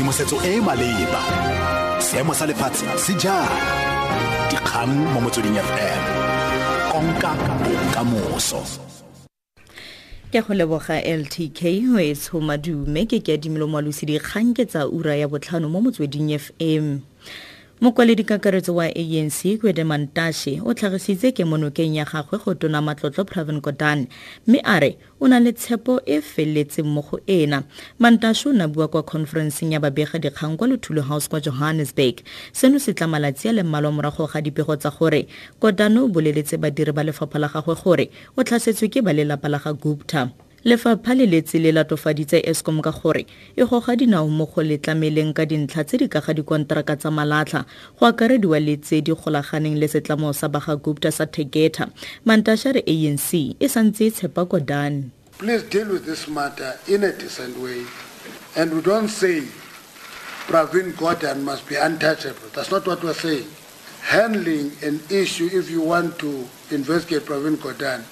tshedimosetso e e maleba. Seemo sa lefatshe se jang? Dikgang mo motsweding fm konka bokamoso. Ke go leboga ltk o e tshomadume ke ke adimelo moalosi ke tsa ura ya botlhano mo motsweding fm mokwaledi kakaretso wa anc kwede mantashe o tlhagisitse ke monokeng ya gagwe go tona matlotlo pravin gordhan mme a re o na le tshepo e feleletseng mo go ena. Mantashe o na bua kwa conferenceng ya babega dikgang kwa lethulo house kwa johannesburg. Seno se tla malatsi a le mmalwa morago ga dipego tsa gore gordhan o boleletse badiri ba lefapha la gagwe gore o tlhasetswe ke ba lelapa la ga gupta lefapha le letse le latofaditse escom ka gore e goga dinao mo go letlameleng ka dintlha tse di ka ga dikonteraka tsa malatlha go akarediwa le tse di golaganeng le setlamo sa baga gupta sa tegeta mantasha re anc e santse e tshepa kodane Please deal with this matter in a decent way. And we don't say Pravin Gordhan must be untouchable. That's not what we're saying. Handling an issue, if you want to investigate Pravin Gordhan,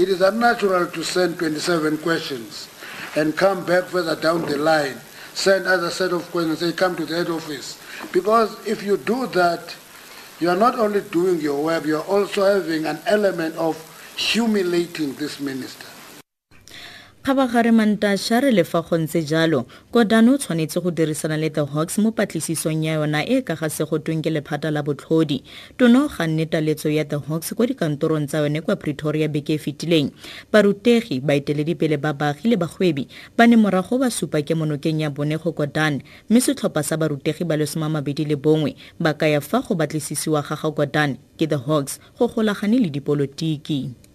it is unnatural to send 27 questions and come back further down the line, send other set of questions, say come to the head office. Because if you do that, you are not only doing your work, you are also having an element of humiliating this minister. Kgabagare mantasha re le fa go ntse jalo. Kodano o tshwanetse go dirisana le the hawks mo patlisisong ya yona e ka ga se ke lephata la botlhodi. Tono ga nne taletso ya the hawks kwa dikantorong tsa yone kwa pretoria beke e fetileng. Barutegi baeteledipele ba baagi le bagwebi ba ne morago ba supa ke monokeng ya bone go kodan mme setlhopha sa barutegi ba le somamabedi le bongwe ba ka ya fa go batlisisiwa ga ga kodane ke the hawks go golagane le dipolotiki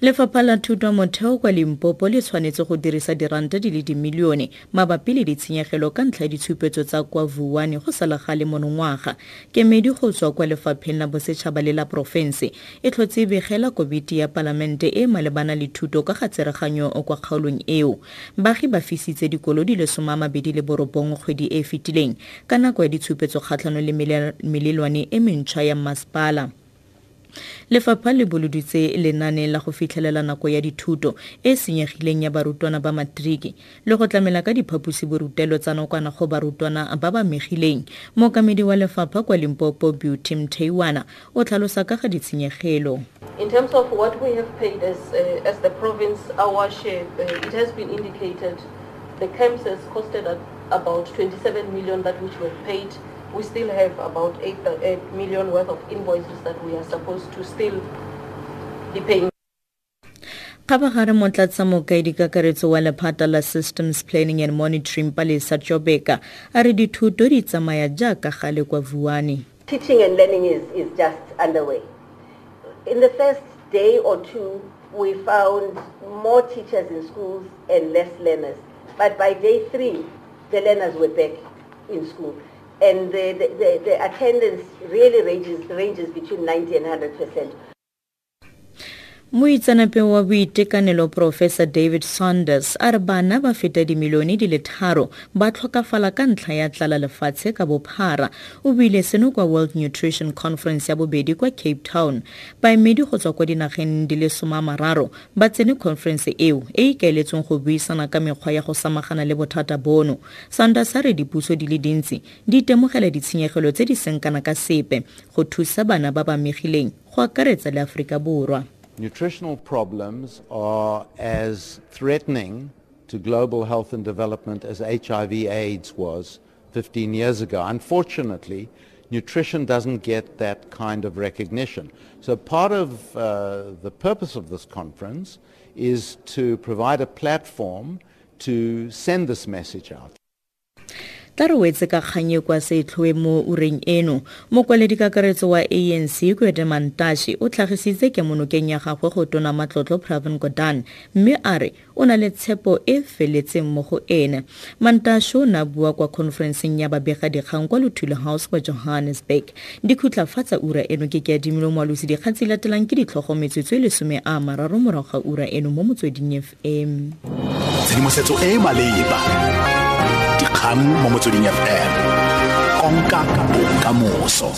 lefapha la thuto motheo kwa limpopo le tshwanetse go dirisa diranta di le dimilione mabapi le ditshenyegelo ka ntlha ya ditshupetso tsa kwa vuane go sa le monongwaga. Kemedi go tswa kwa lefapheng la bosetšhaba le la porofense e tlhotse begela komiti ya palamente e malebana le thuto ka ga tsereganyo kwa kgaolong eo. Baagi ba fisitse dikolo di le somamabedi le borobong kgwedi e e fetileng ka nako ya ditshupetso kgatlhano le melelwane e mentšhwa ya mmasepala lefapha le boloditse lenane la go fitlhelela nako ya dithuto e senyegileng ya barutwana ba matriki le go tlamela ka diphaposiborutelo tsa nakwana go barutwana ba ba megileng mookamedi wa lefapha kwa limpopo beauty mtheiwana o tlhalosa ka ga ditshenyegelo. In terms of what we have paid as, uh, as the province, our share, uh, it has been indicated the camps has costed about 27 million that which were paid we still have about 8, uh, 8 million worth of invoices that we are supposed to still be paying. kgabagare motlatsa mokaedi kakaretso wa lephata la systems planning and monitoring palesa jobeka a re dithuto di tsamaya jaaka gale kwa vuane Teaching and learning is, is just underway. In the first day or two, we found more teachers in schools and less learners. But by day three, the learners were back in school. And the, the, the, attendance really ranges, ranges between 90 and 100 percent. Moitseanape wa boitekanelo professor david saunders a re bana ba feta dimilione di le tharo ba tlhokafala ka ntlha ya tlala lefatshe ka bophara o buile seno kwa world nutrition conference ya bobedi kwa cape town. Baemedi go tswa kwa dinageng di le somamararo ba tsene conference eo e ikaeletsweng go buisana ka mekgwa ya go samagana le bothata bono. Saunders a re dipuso di le dintsi di itemogela ditshenyegelo tse di seng kana ka sepe go thusa bana ba ba megileng go akaretsa le aforika borwa nutritional problems are as threatening to global health and development as HIV AIDS was 15 years ago. Unfortunately, nutrition doesn't get that kind of recognition. So part of uh, the purpose of this conference is to provide a platform to send this message out. Tla re wetse ka kganye kwa setlhoe mo ureng eno. Mokwaledikakaretso wa anc kwedemantashi o tlhagisitse kemonokeng ya gagwe go tona matlotlo pravin godan mme a re o na le tshepo e feletseng mo go ene mantashi o ne a bua kwa conferenceng ya babegadikgang kwa lothulo house kwa johannesburg. Dikhutlafatsa ura eno ke ke adimile moalosi dikgatsi latelang ke ditlhogo metsotso e lesome a mararo morago ga ura eno mo motsweding fm tshedimosetso e e maleba dikgang mo motsweding fm konka bokamoso